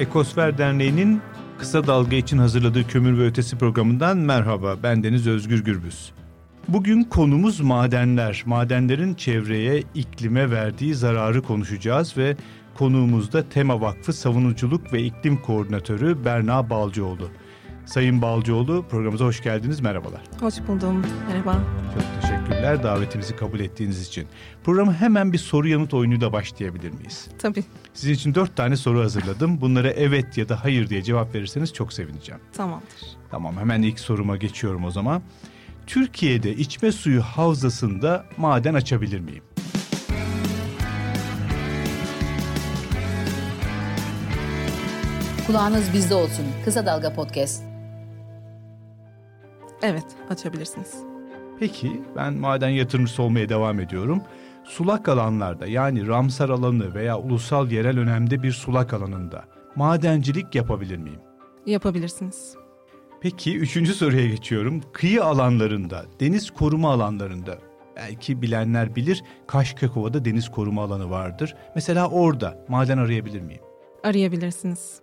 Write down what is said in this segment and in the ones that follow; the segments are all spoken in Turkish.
Ekosfer Derneği'nin kısa dalga için hazırladığı kömür ve ötesi programından merhaba. Ben Deniz Özgür Gürbüz. Bugün konumuz madenler. Madenlerin çevreye, iklime verdiği zararı konuşacağız ve konuğumuz da Tema Vakfı Savunuculuk ve İklim Koordinatörü Berna Balcıoğlu. Sayın Balcıoğlu programımıza hoş geldiniz. Merhabalar. Hoş buldum. Merhaba. Çok teşekkürler davetimizi kabul ettiğiniz için. Programı hemen bir soru yanıt oyunuyla başlayabilir miyiz? Tabii. Sizin için dört tane soru hazırladım. Bunlara evet ya da hayır diye cevap verirseniz çok sevineceğim. Tamamdır. Tamam hemen ilk soruma geçiyorum o zaman. Türkiye'de içme suyu havzasında maden açabilir miyim? Kulağınız bizde olsun. Kısa Dalga Podcast. Evet, açabilirsiniz. Peki ben maden yatırımcısı olmaya devam ediyorum. Sulak alanlarda yani Ramsar alanı veya ulusal yerel önemde bir sulak alanında madencilik yapabilir miyim? Yapabilirsiniz. Peki üçüncü soruya geçiyorum. Kıyı alanlarında, deniz koruma alanlarında belki bilenler bilir Kaşkakova'da deniz koruma alanı vardır. Mesela orada maden arayabilir miyim? Arayabilirsiniz.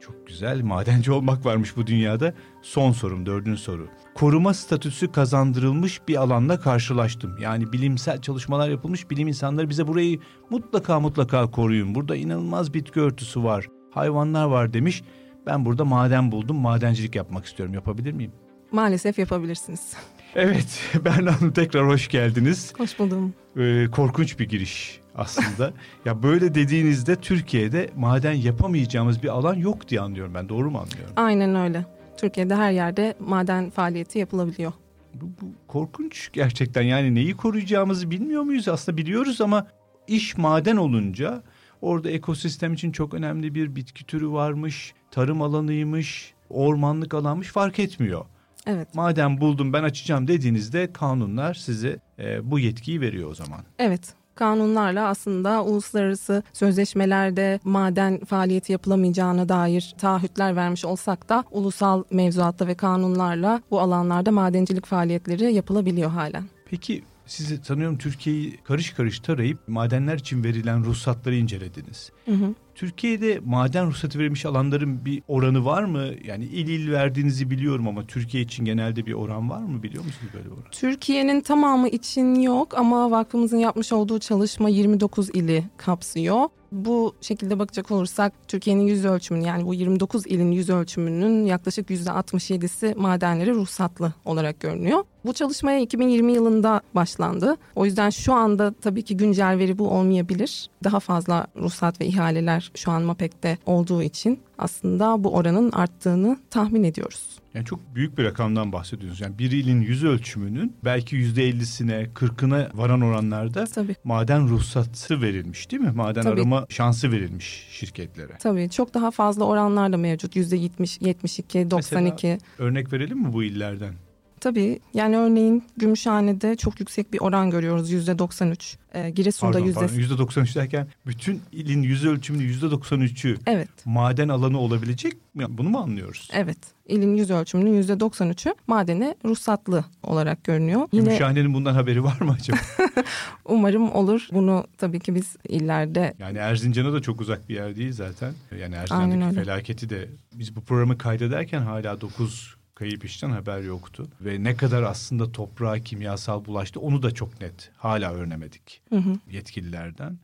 Çok güzel. Madenci olmak varmış bu dünyada. Son sorum, dördüncü soru. Koruma statüsü kazandırılmış bir alanla karşılaştım. Yani bilimsel çalışmalar yapılmış. Bilim insanları bize burayı mutlaka mutlaka koruyun. Burada inanılmaz bitki örtüsü var. Hayvanlar var demiş. Ben burada maden buldum. Madencilik yapmak istiyorum. Yapabilir miyim? Maalesef yapabilirsiniz. Evet, Berna Hanım tekrar hoş geldiniz. Hoş buldum. Ee, korkunç bir giriş aslında. ya böyle dediğinizde Türkiye'de maden yapamayacağımız bir alan yok diye anlıyorum ben. Doğru mu anlıyorum? Aynen öyle. Türkiye'de her yerde maden faaliyeti yapılabiliyor. Bu, bu korkunç gerçekten. Yani neyi koruyacağımızı bilmiyor muyuz? Aslında biliyoruz ama iş maden olunca orada ekosistem için çok önemli bir bitki türü varmış, tarım alanıymış, ormanlık alanmış fark etmiyor. Evet. Madem buldum ben açacağım dediğinizde kanunlar size e, bu yetkiyi veriyor o zaman. Evet. Kanunlarla aslında uluslararası sözleşmelerde maden faaliyeti yapılamayacağına dair taahhütler vermiş olsak da ulusal mevzuatta ve kanunlarla bu alanlarda madencilik faaliyetleri yapılabiliyor halen. Peki sizi tanıyorum Türkiye'yi karış karış tarayıp madenler için verilen ruhsatları incelediniz. Hı hı. Türkiye'de maden ruhsatı verilmiş alanların bir oranı var mı? Yani il il verdiğinizi biliyorum ama Türkiye için genelde bir oran var mı? Biliyor musunuz böyle bir oran? Türkiye'nin tamamı için yok ama vakfımızın yapmış olduğu çalışma 29 ili kapsıyor. Bu şekilde bakacak olursak Türkiye'nin yüz ölçümünün yani bu 29 ilin yüz ölçümünün yaklaşık %67'si madenleri ruhsatlı olarak görünüyor. Bu çalışmaya 2020 yılında başlandı. O yüzden şu anda tabii ki güncel veri bu olmayabilir. Daha fazla ruhsat ve ihaleler şu an MAPEK'te olduğu için aslında bu oranın arttığını tahmin ediyoruz. Yani çok büyük bir rakamdan bahsediyorsunuz. Yani bir ilin yüz ölçümünün belki yüzde ellisine, kırkına varan oranlarda Tabii. maden ruhsatı verilmiş değil mi? Maden Tabii. arama şansı verilmiş şirketlere. Tabii çok daha fazla oranlar da mevcut. %70, 72, 92. Örnek verelim mi bu illerden? Tabii yani örneğin Gümüşhane'de çok yüksek bir oran görüyoruz yüzde 93. Ee, Giresun'da yüzde... Yüzde 93 derken bütün ilin yüz ölçümünün yüzde 93'ü Evet, maden alanı olabilecek mi? Bunu mu anlıyoruz? evet. İlin yüz ölçümünün yüzde 93'ü madene ruhsatlı olarak görünüyor. Yine Gümüşhane'nin bundan haberi var mı acaba? umarım olur. Bunu tabii ki biz illerde yani Erzincan'a da çok uzak bir yer değil zaten. Yani Erzincan'daki felaketi de biz bu programı kaydederken hala 9 kayıp işten haber yoktu. Ve ne kadar aslında toprağa kimyasal bulaştı onu da çok net hala öğrenemedik hı hı. yetkililerden.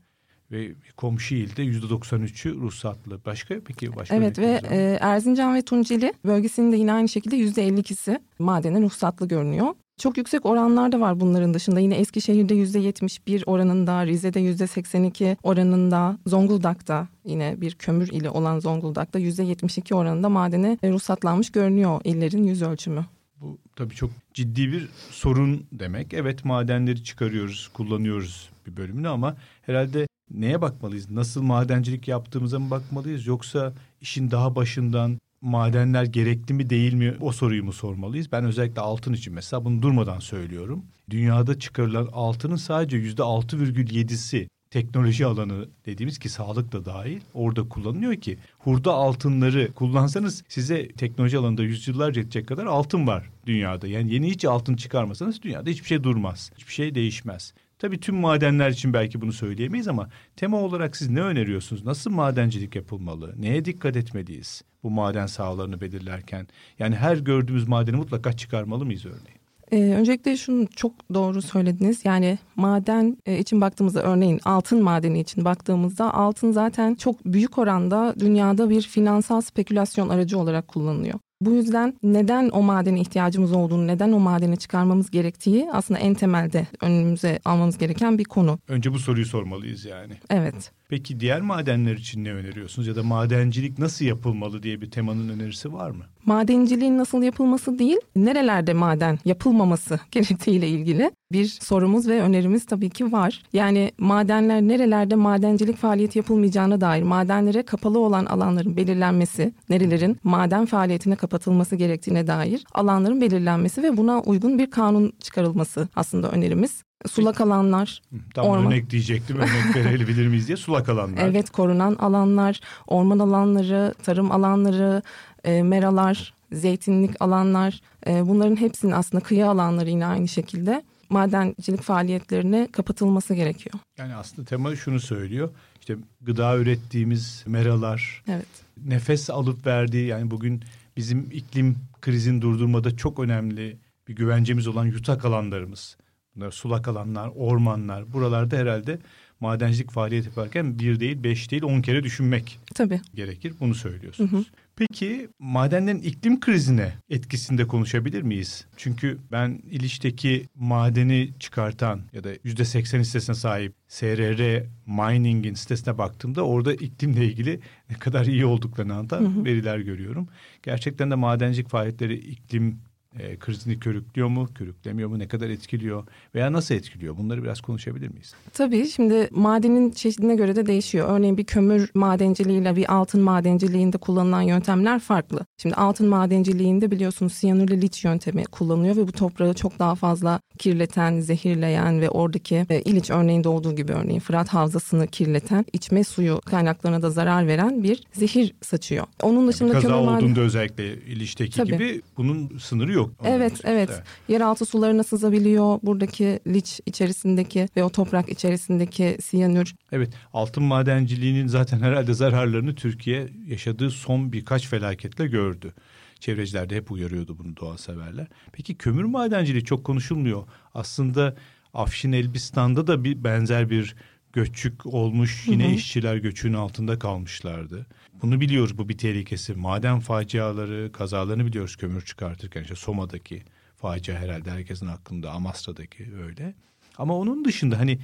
Ve komşu ilde yüzde 93'ü ruhsatlı. Başka peki başka Evet ve e, Erzincan ve Tunceli bölgesinin de yine aynı şekilde yüzde 52'si madene ruhsatlı görünüyor. Çok yüksek oranlar da var bunların dışında. Yine Eskişehir'de yüzde 71 oranında, Rize'de yüzde 82 oranında, Zonguldak'ta yine bir kömür ili olan Zonguldak'ta yüzde 72 oranında madene ruhsatlanmış görünüyor illerin yüz ölçümü. Bu tabii çok ciddi bir sorun demek. Evet madenleri çıkarıyoruz, kullanıyoruz bir bölümünü ama herhalde neye bakmalıyız? Nasıl madencilik yaptığımıza mı bakmalıyız? Yoksa işin daha başından madenler gerekli mi değil mi o soruyu mu sormalıyız? Ben özellikle altın için mesela bunu durmadan söylüyorum. Dünyada çıkarılan altının sadece yüzde altı virgül yedisi teknoloji alanı dediğimiz ki sağlık da dahil orada kullanılıyor ki hurda altınları kullansanız size teknoloji alanında yüzyıllarca yetecek kadar altın var dünyada. Yani yeni hiç altın çıkarmasanız dünyada hiçbir şey durmaz. Hiçbir şey değişmez. Tabii tüm madenler için belki bunu söyleyemeyiz ama tema olarak siz ne öneriyorsunuz? Nasıl madencilik yapılmalı? Neye dikkat etmeliyiz bu maden sahalarını belirlerken? Yani her gördüğümüz madeni mutlaka çıkarmalı mıyız örneğin? Ee, öncelikle şunu çok doğru söylediniz. Yani maden e, için baktığımızda örneğin altın madeni için baktığımızda altın zaten çok büyük oranda dünyada bir finansal spekülasyon aracı olarak kullanılıyor. Bu yüzden neden o madene ihtiyacımız olduğunu, neden o madeni çıkarmamız gerektiği aslında en temelde önümüze almamız gereken bir konu. Önce bu soruyu sormalıyız yani. Evet. Peki diğer madenler için ne öneriyorsunuz ya da madencilik nasıl yapılmalı diye bir temanın önerisi var mı? Madenciliğin nasıl yapılması değil, nerelerde maden yapılmaması gerektiğiyle ilgili bir sorumuz ve önerimiz tabii ki var. Yani madenler nerelerde madencilik faaliyeti yapılmayacağına dair madenlere kapalı olan alanların belirlenmesi, nerelerin maden faaliyetine kapatılması gerektiğine dair alanların belirlenmesi ve buna uygun bir kanun çıkarılması aslında önerimiz. Sulak alanlar, Tam Orman. örnek diyecektim. Örnek verebilir miyiz diye sulak alanlar. evet korunan alanlar, orman alanları, tarım alanları, e, meralar, zeytinlik alanlar e, bunların hepsinin aslında kıyı alanları yine aynı şekilde madencilik faaliyetlerine kapatılması gerekiyor. Yani aslında tema şunu söylüyor. İşte gıda ürettiğimiz meralar, Evet. nefes alıp verdiği yani bugün bizim iklim krizini durdurmada çok önemli bir güvencemiz olan yutak alanlarımız. Bunlar sulak alanlar, ormanlar. Buralarda herhalde madencilik faaliyet yaparken bir değil, beş değil, on kere düşünmek Tabii. gerekir. Bunu söylüyorsunuz. Peki madenlerin iklim krizine etkisinde konuşabilir miyiz? Çünkü ben İliç'teki madeni çıkartan ya da yüzde seksen hissesine sahip SRR Mining'in sitesine baktığımda orada iklimle ilgili ne kadar iyi olduklarını anlatan veriler görüyorum. Gerçekten de madencilik faaliyetleri iklim e, krizini körüklüyor mu, körüklemiyor mu, ne kadar etkiliyor veya nasıl etkiliyor? Bunları biraz konuşabilir miyiz? Tabii şimdi madenin çeşidine göre de değişiyor. Örneğin bir kömür madenciliğiyle bir altın madenciliğinde kullanılan yöntemler farklı. Şimdi altın madenciliğinde biliyorsunuz siyanürle liç yöntemi kullanılıyor ve bu toprağı çok daha fazla kirleten, zehirleyen ve oradaki e, İliç örneğinde olduğu gibi örneğin Fırat Havzası'nı kirleten, içme suyu kaynaklarına da zarar veren bir zehir saçıyor. Onun dışında Kaza kömür maden- olduğunda özellikle İliç'teki Tabii. gibi bunun sınırı yok. Evet, evet. Yeraltı sularına sızabiliyor. Buradaki liç içerisindeki ve o toprak içerisindeki siyanür. Evet, altın madenciliğinin zaten herhalde zararlarını Türkiye yaşadığı son birkaç felaketle gördü. Çevreciler de hep uyarıyordu bunu doğa severler. Peki kömür madenciliği çok konuşulmuyor. Aslında Afşin Elbistan'da da bir benzer bir göçük olmuş. Yine işçiler göçüğün altında kalmışlardı. Bunu biliyoruz bu bir tehlikesi. Maden faciaları, kazalarını biliyoruz kömür çıkartırken. İşte Soma'daki facia herhalde herkesin aklında. Amasra'daki öyle. Ama onun dışında hani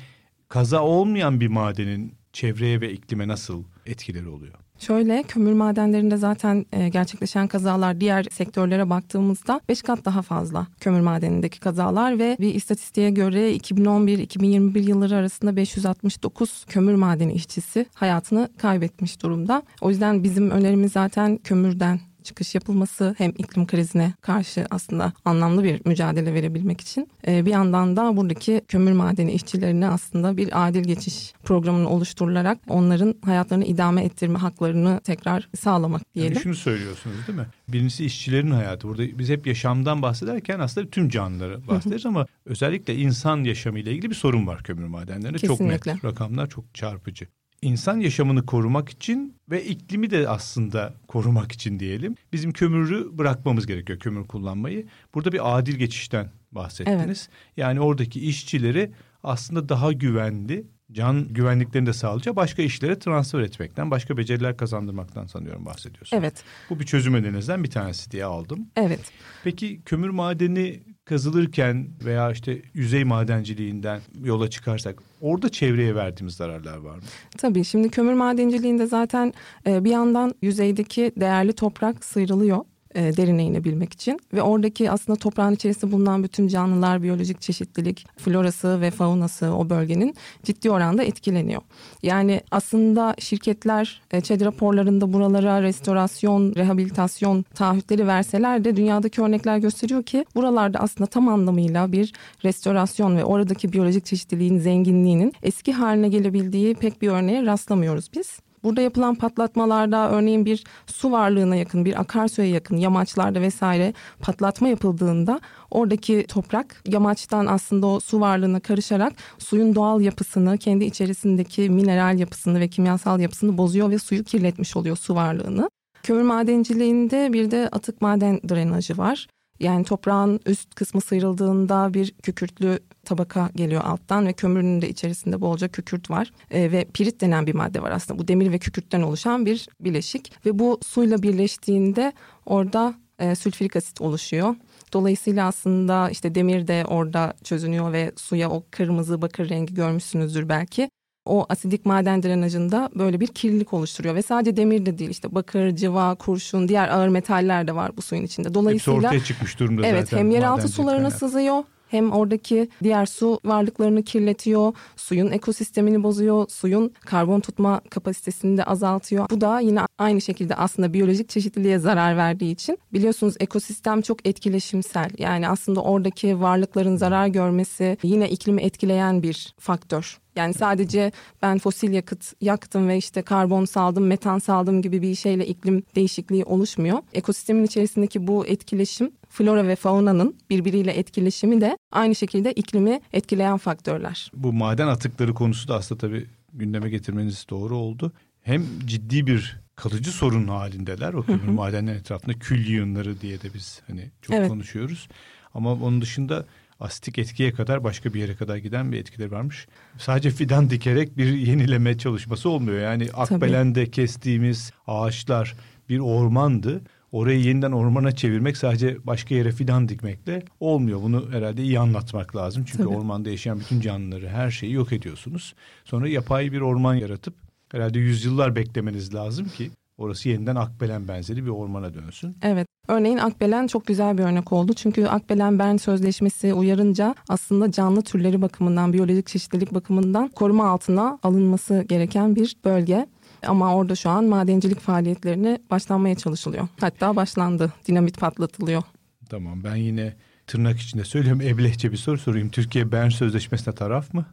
kaza olmayan bir madenin çevreye ve iklime nasıl etkileri oluyor? Şöyle kömür madenlerinde zaten e, gerçekleşen kazalar diğer sektörlere baktığımızda 5 kat daha fazla kömür madenindeki kazalar ve bir istatistiğe göre 2011-2021 yılları arasında 569 kömür madeni işçisi hayatını kaybetmiş durumda. O yüzden bizim önerimiz zaten kömürden çıkış yapılması hem iklim krizine karşı aslında anlamlı bir mücadele verebilmek için e, bir yandan da buradaki kömür madeni işçilerine aslında bir adil geçiş programının oluşturularak onların hayatlarını idame ettirme haklarını tekrar sağlamak diyelim. Yani şunu söylüyorsunuz değil mi? Birincisi işçilerin hayatı. Burada biz hep yaşamdan bahsederken aslında tüm canlıları bahsederiz ama özellikle insan yaşamıyla ilgili bir sorun var kömür madenlerinde. Çok Kesinlikle. net. Rakamlar çok çarpıcı. İnsan yaşamını korumak için ve iklimi de aslında korumak için diyelim. Bizim kömürü bırakmamız gerekiyor kömür kullanmayı. Burada bir adil geçişten bahsettiniz. Yani oradaki işçileri aslında daha güvenli, can güvenliklerini de sağlayacak başka işlere transfer etmekten, başka beceriler kazandırmaktan sanıyorum bahsediyorsunuz. Evet, Bu bir çözüm önerilerinizden bir tanesi diye aldım. evet. Peki kömür madeni kazılırken veya işte yüzey madenciliğinden yola çıkarsak orada çevreye verdiğimiz zararlar var mı? Tabii şimdi kömür madenciliğinde zaten e, bir yandan yüzeydeki değerli toprak sıyrılıyor e, derine inebilmek için ve oradaki aslında toprağın içerisinde bulunan bütün canlılar, biyolojik çeşitlilik, florası ve faunası o bölgenin ciddi oranda etkileniyor. Yani aslında şirketler e, ÇED raporlarında buralara restorasyon, rehabilitasyon taahhütleri verseler de dünyadaki örnekler gösteriyor ki buralarda aslında tam anlamıyla bir restorasyon ve oradaki biyolojik çeşitliliğin zenginliğinin eski haline gelebildiği pek bir örneğe rastlamıyoruz biz. Burada yapılan patlatmalarda örneğin bir su varlığına yakın, bir akarsuya yakın yamaçlarda vesaire patlatma yapıldığında oradaki toprak yamaçtan aslında o su varlığına karışarak suyun doğal yapısını, kendi içerisindeki mineral yapısını ve kimyasal yapısını bozuyor ve suyu kirletmiş oluyor su varlığını. Kömür madenciliğinde bir de atık maden drenajı var. Yani toprağın üst kısmı sıyrıldığında bir kükürtlü tabaka geliyor alttan ve kömürün de içerisinde bolca kükürt var. E, ve pirit denen bir madde var aslında. Bu demir ve kükürtten oluşan bir bileşik ve bu suyla birleştiğinde orada e, sülfürik asit oluşuyor. Dolayısıyla aslında işte demir de orada çözünüyor ve suya o kırmızı bakır rengi görmüşsünüzdür belki o asidik maden drenajında böyle bir kirlilik oluşturuyor ve sadece demir de değil işte bakır, civa, kurşun, diğer ağır metaller de var bu suyun içinde. Dolayısıyla Hepsi ortaya çıkmış durumda evet, zaten. Evet hem yeraltı sularına kaynak. sızıyor hem oradaki diğer su varlıklarını kirletiyor, suyun ekosistemini bozuyor, suyun karbon tutma kapasitesini de azaltıyor. Bu da yine aynı şekilde aslında biyolojik çeşitliliğe zarar verdiği için biliyorsunuz ekosistem çok etkileşimsel. Yani aslında oradaki varlıkların zarar görmesi yine iklimi etkileyen bir faktör. Yani sadece ben fosil yakıt yaktım ve işte karbon saldım, metan saldım gibi bir şeyle iklim değişikliği oluşmuyor. Ekosistemin içerisindeki bu etkileşim flora ve faunanın birbiriyle etkileşimi de aynı şekilde iklimi etkileyen faktörler. Bu maden atıkları konusu da aslında tabii gündeme getirmeniz doğru oldu. Hem ciddi bir kalıcı sorun halindeler. O kömür madenlerin etrafında kül yığınları diye de biz hani çok evet. konuşuyoruz. Ama onun dışında astik etkiye kadar başka bir yere kadar giden bir etkileri varmış. Sadece fidan dikerek bir yenileme çalışması olmuyor. Yani Akbelen'de kestiğimiz ağaçlar bir ormandı. Orayı yeniden ormana çevirmek sadece başka yere fidan dikmekle olmuyor. Bunu herhalde iyi anlatmak lazım. Çünkü Tabii. ormanda yaşayan bütün canlıları, her şeyi yok ediyorsunuz. Sonra yapay bir orman yaratıp herhalde yüzyıllar beklemeniz lazım ki orası yeniden Akbelen benzeri bir ormana dönsün. Evet. Örneğin Akbelen çok güzel bir örnek oldu. Çünkü Akbelen Bern Sözleşmesi uyarınca aslında canlı türleri bakımından, biyolojik çeşitlilik bakımından koruma altına alınması gereken bir bölge. Ama orada şu an madencilik faaliyetlerine başlanmaya çalışılıyor. Hatta başlandı. Dinamit patlatılıyor. Tamam ben yine tırnak içinde söylüyorum eblehçe bir soru sorayım. Türkiye Bern Sözleşmesi'ne taraf mı?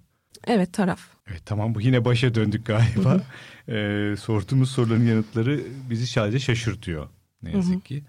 Evet taraf. Evet tamam bu yine başa döndük galiba. ee, sorduğumuz soruların yanıtları bizi sadece şaşırtıyor ne yazık ki.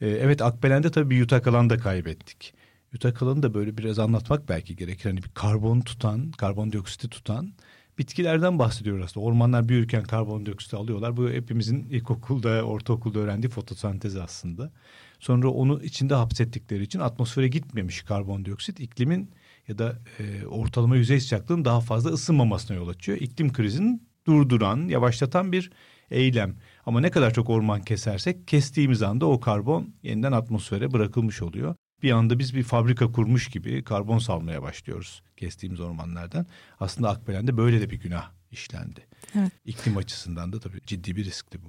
Ee, evet Akbelen'de tabii bir yutak alan da kaybettik. Yutak alanı da böyle biraz anlatmak belki gerekir. Hani bir karbon tutan, karbondioksiti tutan bitkilerden bahsediyoruz aslında. Ormanlar büyürken karbondioksit alıyorlar. Bu hepimizin ilkokulda, ortaokulda öğrendiği fotosentez aslında. Sonra onu içinde hapsettikleri için atmosfere gitmemiş karbondioksit iklimin ya da e, ortalama yüzey sıcaklığının daha fazla ısınmamasına yol açıyor. İklim krizini durduran, yavaşlatan bir eylem. Ama ne kadar çok orman kesersek kestiğimiz anda o karbon yeniden atmosfere bırakılmış oluyor bir anda biz bir fabrika kurmuş gibi karbon salmaya başlıyoruz kestiğimiz ormanlardan. Aslında Akbelen'de böyle de bir günah işlendi. Evet. İklim açısından da tabii ciddi bir riskti bu.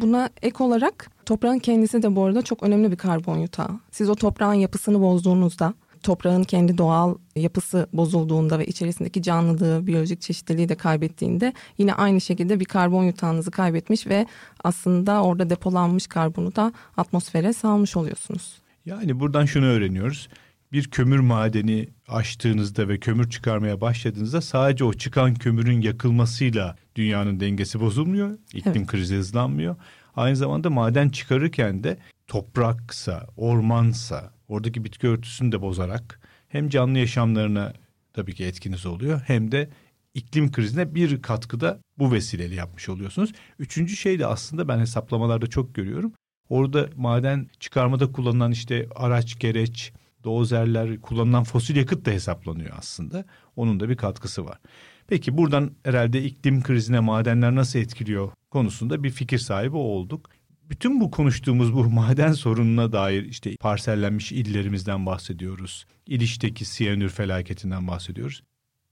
Buna ek olarak toprağın kendisi de bu arada çok önemli bir karbon yutağı. Siz o toprağın yapısını bozduğunuzda, toprağın kendi doğal yapısı bozulduğunda ve içerisindeki canlılığı, biyolojik çeşitliliği de kaybettiğinde yine aynı şekilde bir karbon yutağınızı kaybetmiş ve aslında orada depolanmış karbonu da atmosfere salmış oluyorsunuz. Yani buradan şunu öğreniyoruz. Bir kömür madeni açtığınızda ve kömür çıkarmaya başladığınızda sadece o çıkan kömürün yakılmasıyla dünyanın dengesi bozulmuyor. İklim evet. krizi hızlanmıyor. Aynı zamanda maden çıkarırken de topraksa, ormansa, oradaki bitki örtüsünü de bozarak hem canlı yaşamlarına tabii ki etkiniz oluyor hem de iklim krizine bir katkıda bu vesileyle yapmış oluyorsunuz. Üçüncü şey de aslında ben hesaplamalarda çok görüyorum. Orada maden çıkarmada kullanılan işte araç, gereç, dozerler, kullanılan fosil yakıt da hesaplanıyor aslında. Onun da bir katkısı var. Peki buradan herhalde iklim krizine madenler nasıl etkiliyor konusunda bir fikir sahibi olduk. Bütün bu konuştuğumuz bu maden sorununa dair işte parsellenmiş illerimizden bahsediyoruz. İliş'teki siyanür felaketinden bahsediyoruz.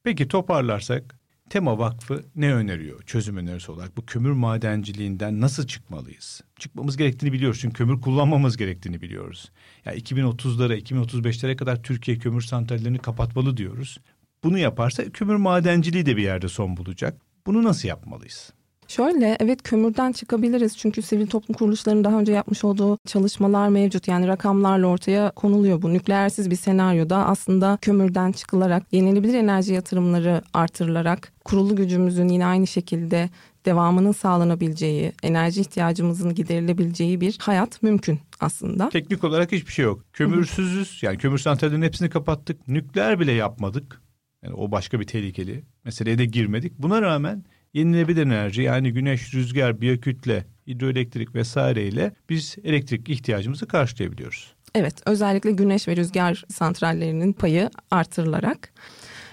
Peki toparlarsak Tema Vakfı ne öneriyor çözüm önerisi olarak? Bu kömür madenciliğinden nasıl çıkmalıyız? Çıkmamız gerektiğini biliyoruz çünkü kömür kullanmamız gerektiğini biliyoruz. Yani 2030'lara, 2035'lere kadar Türkiye kömür santrallerini kapatmalı diyoruz. Bunu yaparsa kömür madenciliği de bir yerde son bulacak. Bunu nasıl yapmalıyız? Şöyle evet kömürden çıkabiliriz çünkü sivil toplum kuruluşlarının daha önce yapmış olduğu çalışmalar mevcut. Yani rakamlarla ortaya konuluyor bu. Nükleersiz bir senaryoda aslında kömürden çıkılarak yenilenebilir enerji yatırımları artırılarak kurulu gücümüzün yine aynı şekilde devamının sağlanabileceği, enerji ihtiyacımızın giderilebileceği bir hayat mümkün aslında. Teknik olarak hiçbir şey yok. Kömürsüzüz. Yani kömür santrallerinin hepsini kapattık. Nükleer bile yapmadık. Yani o başka bir tehlikeli. Meseleye de girmedik. Buna rağmen yenilenebilir enerji yani güneş, rüzgar, biyokütle, hidroelektrik vesaireyle biz elektrik ihtiyacımızı karşılayabiliyoruz. Evet, özellikle güneş ve rüzgar santrallerinin payı artırılarak.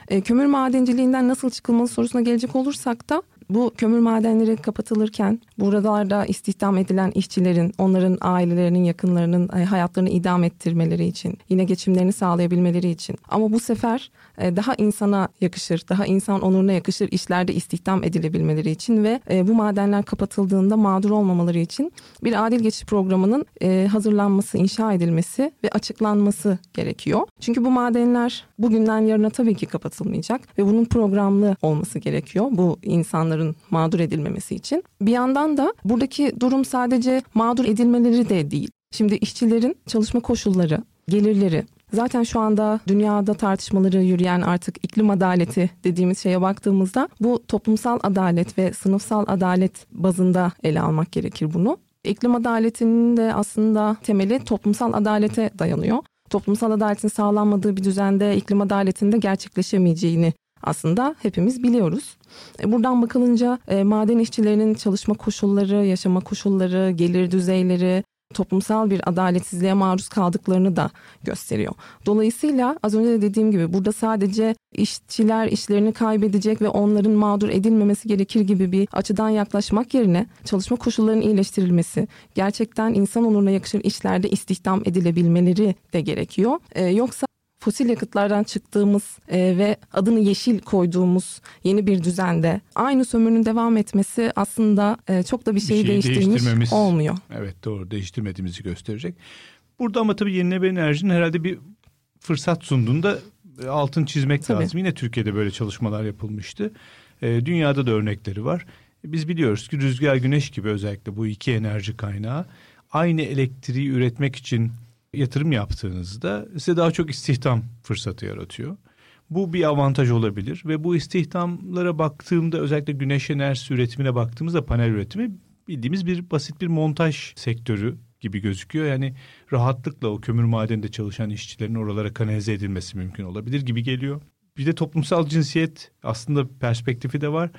E, kömür madenciliğinden nasıl çıkılmalı sorusuna gelecek olursak da bu kömür madenleri kapatılırken buralarda istihdam edilen işçilerin, onların ailelerinin, yakınlarının e, hayatlarını idam ettirmeleri için, yine geçimlerini sağlayabilmeleri için. Ama bu sefer e, daha insana yakışır, daha insan onuruna yakışır işlerde istihdam edilebilmeleri için ve e, bu madenler kapatıldığında mağdur olmamaları için bir adil geçiş programının hazırlanması, inşa edilmesi ve açıklanması gerekiyor. Çünkü bu madenler bugünden yarına tabii ki kapatılmayacak ve bunun programlı olması gerekiyor bu insanların mağdur edilmemesi için. Bir yandan da buradaki durum sadece mağdur edilmeleri de değil. Şimdi işçilerin çalışma koşulları, gelirleri, Zaten şu anda dünyada tartışmaları yürüyen artık iklim adaleti dediğimiz şeye baktığımızda bu toplumsal adalet ve sınıfsal adalet bazında ele almak gerekir bunu. İklim adaletinin de aslında temeli toplumsal adalete dayanıyor. Toplumsal adaletin sağlanmadığı bir düzende iklim adaletinde gerçekleşemeyeceğini aslında hepimiz biliyoruz. E, buradan bakılınca e, maden işçilerinin çalışma koşulları, yaşama koşulları, gelir düzeyleri, toplumsal bir adaletsizliğe maruz kaldıklarını da gösteriyor. Dolayısıyla az önce de dediğim gibi burada sadece işçiler işlerini kaybedecek ve onların mağdur edilmemesi gerekir gibi bir açıdan yaklaşmak yerine çalışma koşullarının iyileştirilmesi, gerçekten insan onuruna yakışır işlerde istihdam edilebilmeleri de gerekiyor. Ee, yoksa fosil yakıtlardan çıktığımız e, ve adını yeşil koyduğumuz yeni bir düzende aynı sömürünün devam etmesi aslında e, çok da bir şeyi, bir şeyi değiştirmiş olmuyor. Evet doğru değiştirmediğimizi gösterecek. Burada ama tabii yenilenebilir enerjinin herhalde bir fırsat sunduğunda e, altın çizmek tabii. lazım. Yine Türkiye'de böyle çalışmalar yapılmıştı. E, dünyada da örnekleri var. Biz biliyoruz ki rüzgar güneş gibi özellikle bu iki enerji kaynağı aynı elektriği üretmek için yatırım yaptığınızda size daha çok istihdam fırsatı yaratıyor. Bu bir avantaj olabilir ve bu istihdamlara baktığımda özellikle güneş enerjisi üretimine baktığımızda panel üretimi bildiğimiz bir basit bir montaj sektörü gibi gözüküyor. Yani rahatlıkla o kömür madeninde çalışan işçilerin oralara kanalize edilmesi mümkün olabilir gibi geliyor. Bir de toplumsal cinsiyet aslında perspektifi de var.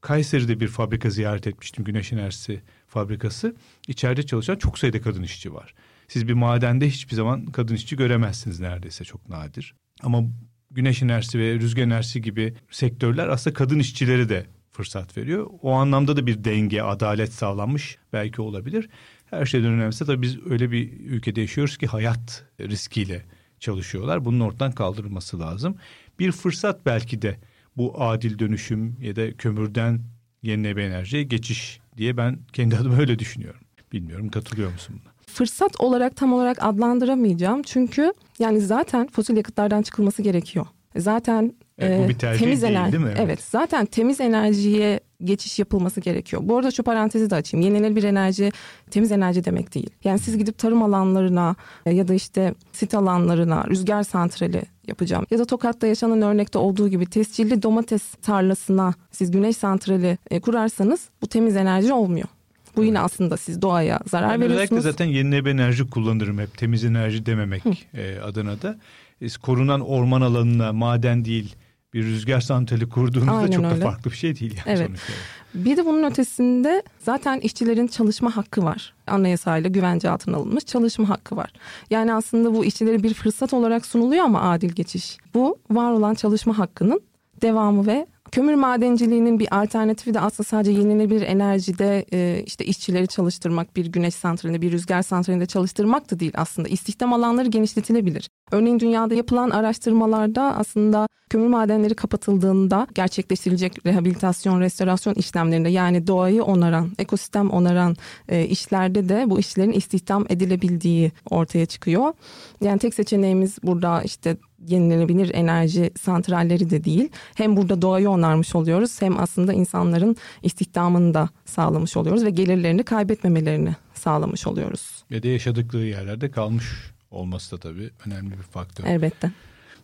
Kayseri'de bir fabrika ziyaret etmiştim güneş enerjisi fabrikası. İçeride çalışan çok sayıda kadın işçi var. Siz bir madende hiçbir zaman kadın işçi göremezsiniz neredeyse çok nadir. Ama güneş enerjisi ve rüzgar enerjisi gibi sektörler aslında kadın işçileri de fırsat veriyor. O anlamda da bir denge, adalet sağlanmış belki olabilir. Her şeyden önemlisi tabii biz öyle bir ülkede yaşıyoruz ki hayat riskiyle çalışıyorlar. Bunun ortadan kaldırılması lazım. Bir fırsat belki de bu adil dönüşüm ya da kömürden yenilenebilir enerjiye geçiş diye ben kendi adıma öyle düşünüyorum. Bilmiyorum katılıyor musun buna? Fırsat olarak tam olarak adlandıramayacağım. Çünkü yani zaten fosil yakıtlardan çıkılması gerekiyor. Zaten evet, bu bir tercih temiz değil, enerji, değil mi? Evet. evet, zaten temiz enerjiye geçiş yapılması gerekiyor. Bu arada şu parantezi de açayım. Yenilenebilir enerji temiz enerji demek değil. Yani siz gidip tarım alanlarına e, ya da işte sit alanlarına rüzgar santrali yapacağım. Ya da Tokat'ta yaşanan örnekte olduğu gibi tescilli domates tarlasına siz güneş santrali e, kurarsanız bu temiz enerji olmuyor. Bu yine aslında siz doğaya zarar yani veriyorsunuz. Özellikle zaten yenilenebilir enerji kullanırım hep temiz enerji dememek e, adına da. E, korunan orman alanına maden değil bir rüzgar santrali kurduğunuzda Aynen çok öyle. da farklı bir şey değil yani evet. sonuçta. Bir de bunun ötesinde zaten işçilerin çalışma hakkı var. Anayasayla güvence altına alınmış çalışma hakkı var. Yani aslında bu işçilere bir fırsat olarak sunuluyor ama adil geçiş. Bu var olan çalışma hakkının devamı ve kömür madenciliğinin bir alternatifi de aslında sadece yenilenebilir enerjide e, işte işçileri çalıştırmak, bir güneş santralinde, bir rüzgar santralinde çalıştırmak da değil aslında. İstihdam alanları genişletilebilir. Örneğin dünyada yapılan araştırmalarda aslında kömür madenleri kapatıldığında gerçekleştirilecek rehabilitasyon, restorasyon işlemlerinde yani doğayı onaran, ekosistem onaran e, işlerde de bu işlerin istihdam edilebildiği ortaya çıkıyor. Yani tek seçeneğimiz burada işte yenilenebilir enerji santralleri de değil. Hem burada doğayı onarmış oluyoruz hem aslında insanların istihdamını da sağlamış oluyoruz ve gelirlerini kaybetmemelerini sağlamış oluyoruz. Ve de yaşadıkları yerlerde kalmış olması da tabii önemli bir faktör. Elbette.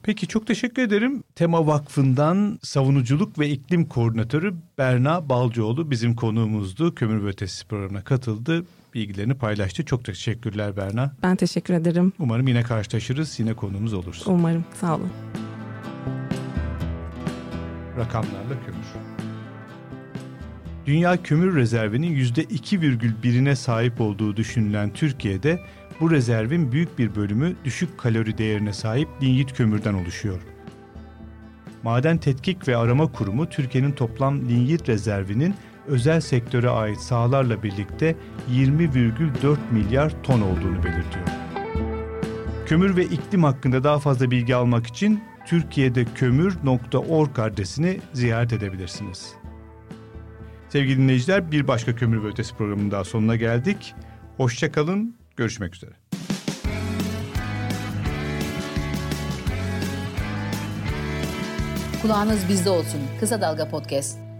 Peki çok teşekkür ederim. Tema Vakfı'ndan savunuculuk ve iklim koordinatörü Berna Balcıoğlu bizim konuğumuzdu. Kömür ve Ötesi programına katıldı. Bilgilerini paylaştı. Çok teşekkürler Berna. Ben teşekkür ederim. Umarım yine karşılaşırız. Yine konuğumuz olursun. Umarım. Sağ olun. Rakamlarla kömür. Dünya kömür rezervinin %2,1'ine sahip olduğu düşünülen Türkiye'de bu rezervin büyük bir bölümü düşük kalori değerine sahip linyit kömürden oluşuyor. Maden Tetkik ve Arama Kurumu Türkiye'nin toplam linyit rezervinin özel sektöre ait sahalarla birlikte 20,4 milyar ton olduğunu belirtiyor. Kömür ve iklim hakkında daha fazla bilgi almak için Türkiye'de kömür.org adresini ziyaret edebilirsiniz. Sevgili dinleyiciler bir başka Kömür ve Ötesi programının daha sonuna geldik. Hoşçakalın, görüşmek üzere. Kulağınız bizde olsun. Kısa Dalga Podcast.